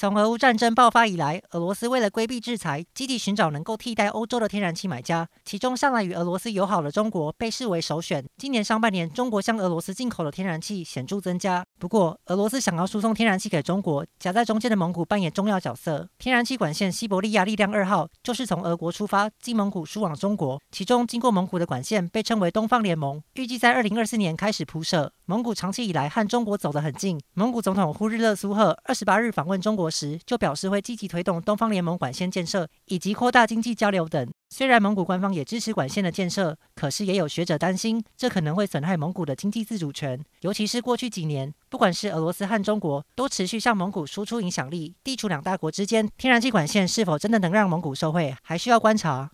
从俄乌战争爆发以来，俄罗斯为了规避制裁，积极寻找能够替代欧洲的天然气买家。其中，向来与俄罗斯友好的中国被视为首选。今年上半年，中国向俄罗斯进口的天然气显著增加。不过，俄罗斯想要输送天然气给中国，夹在中间的蒙古扮演重要角色。天然气管线西伯利亚力量二号就是从俄国出发，经蒙古输往中国。其中，经过蒙古的管线被称为东方联盟，预计在二零二四年开始铺设。蒙古长期以来和中国走得很近。蒙古总统呼日勒苏赫二十八日访问中国时，就表示会积极推动东方联盟管线建设以及扩大经济交流等。虽然蒙古官方也支持管线的建设，可是也有学者担心，这可能会损害蒙古的经济自主权。尤其是过去几年，不管是俄罗斯和中国，都持续向蒙古输出影响力。地处两大国之间，天然气管线是否真的能让蒙古受惠，还需要观察。